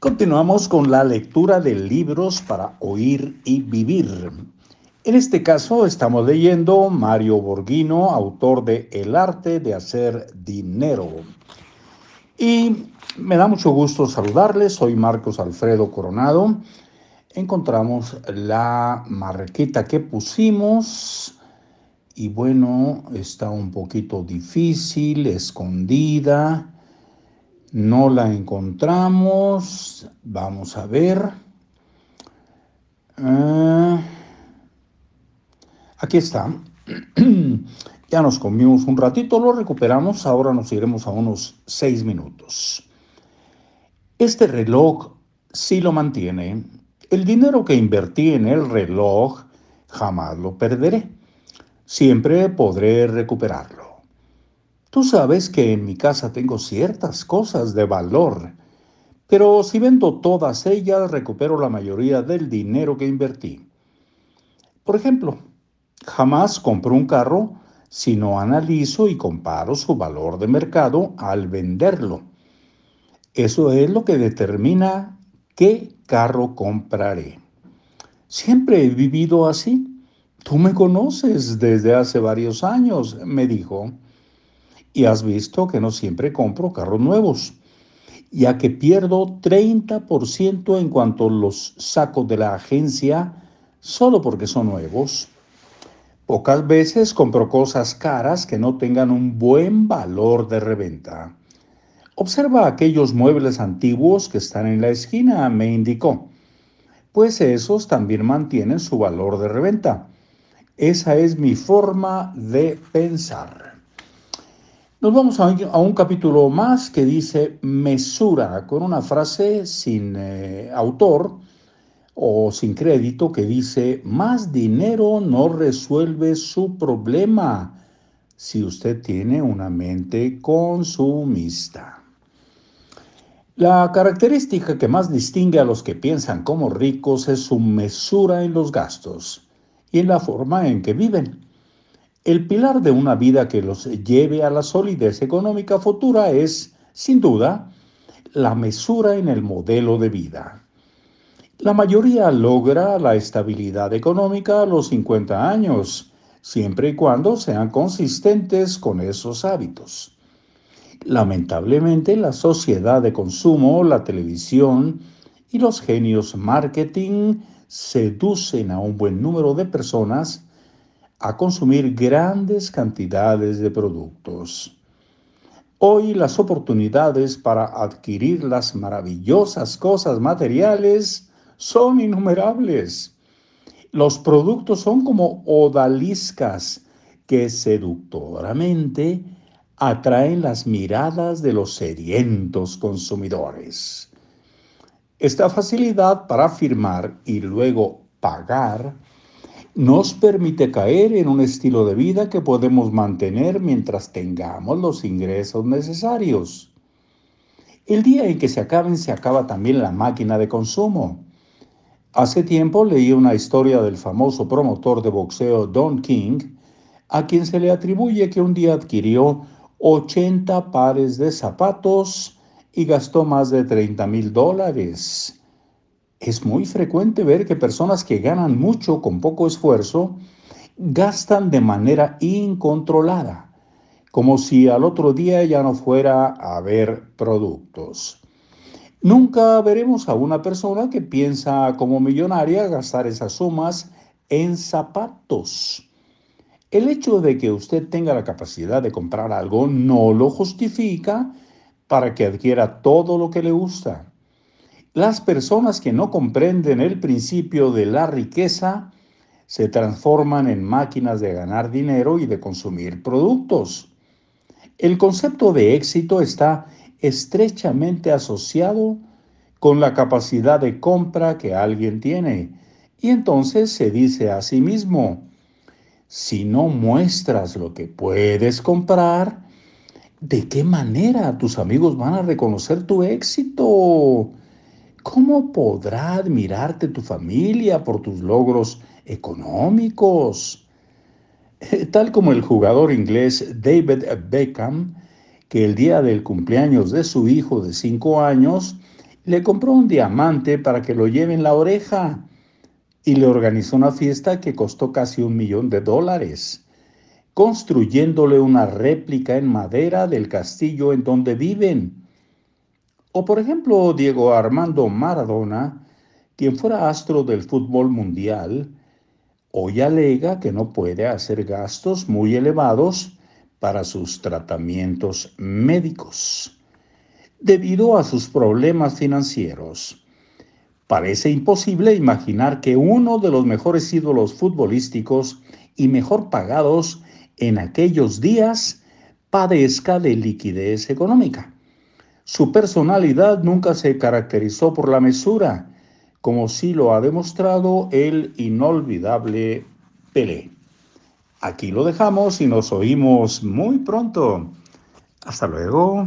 Continuamos con la lectura de libros para oír y vivir. En este caso estamos leyendo Mario Borghino, autor de El arte de hacer dinero. Y me da mucho gusto saludarles, soy Marcos Alfredo Coronado. Encontramos la marqueta que pusimos y bueno, está un poquito difícil, escondida. No la encontramos. Vamos a ver. Ah, aquí está. ya nos comimos un ratito, lo recuperamos. Ahora nos iremos a unos seis minutos. Este reloj sí lo mantiene. El dinero que invertí en el reloj jamás lo perderé. Siempre podré recuperarlo. Tú sabes que en mi casa tengo ciertas cosas de valor, pero si vendo todas ellas recupero la mayoría del dinero que invertí. Por ejemplo, jamás compro un carro si no analizo y comparo su valor de mercado al venderlo. Eso es lo que determina qué carro compraré. Siempre he vivido así. Tú me conoces desde hace varios años, me dijo y has visto que no siempre compro carros nuevos, ya que pierdo 30% en cuanto los saco de la agencia solo porque son nuevos. Pocas veces compro cosas caras que no tengan un buen valor de reventa. Observa aquellos muebles antiguos que están en la esquina, me indicó, pues esos también mantienen su valor de reventa. Esa es mi forma de pensar. Nos vamos a un, capítulo más que dice mesura, con una frase sin eh, autor o sin crédito que dice, más dinero no resuelve su problema si usted tiene una mente consumista. La característica que más distingue a los que piensan como ricos es su mesura en los gastos y en la forma en que viven. El pilar de una vida que los lleve a la solidez económica futura es, sin duda, la mesura en el modelo de vida. La mayoría logra la estabilidad económica a los 50 años, siempre y cuando sean consistentes con esos hábitos. Lamentablemente, la sociedad de consumo, la televisión y los genios marketing seducen a un buen número de personas a consumir grandes cantidades de productos. Hoy las oportunidades para adquirir las maravillosas cosas materiales son innumerables. Los productos son como odaliscas que seductoramente atraen las miradas de los sedientos consumidores. Esta facilidad para firmar y luego pagar nos permite caer en un estilo de vida que podemos mantener mientras tengamos los ingresos necesarios. El día en que se acaben, se acaba también la máquina de consumo. Hace tiempo leí una historia del famoso promotor de boxeo Don King, a quien se le atribuye que un día adquirió 80 pares de zapatos y gastó más de 30 mil dólares. Es muy frecuente ver que personas que ganan mucho con poco esfuerzo gastan de manera incontrolada, como si al otro día ya no fuera a haber productos. Nunca veremos a una persona que piensa como millonaria gastar esas sumas en zapatos. El hecho de que usted tenga la capacidad de comprar algo no lo justifica para que adquiera todo lo que le gusta. Las personas que no comprenden el principio de la riqueza se transforman en máquinas de ganar dinero y de consumir productos. El concepto de éxito está estrechamente asociado con la capacidad de compra que alguien tiene. Y entonces se dice a sí mismo, si no muestras lo que puedes comprar, ¿de qué manera tus amigos van a reconocer tu éxito? ¿Cómo podrá admirarte tu familia por tus logros económicos? Tal como el jugador inglés David Beckham, que el día del cumpleaños de su hijo de cinco años le compró un diamante para que lo lleve en la oreja y le organizó una fiesta que costó casi un millón de dólares, construyéndole una réplica en madera del castillo en donde viven. O por ejemplo, Diego Armando Maradona, quien fuera astro del fútbol mundial, hoy alega que no puede hacer gastos muy elevados para sus tratamientos médicos debido a sus problemas financieros. Parece imposible imaginar que uno de los mejores ídolos futbolísticos y mejor pagados en aquellos días padezca de liquidez económica. Su personalidad nunca se caracterizó por la mesura, como sí lo ha demostrado el inolvidable Pelé. Aquí lo dejamos y nos oímos muy pronto. Hasta luego.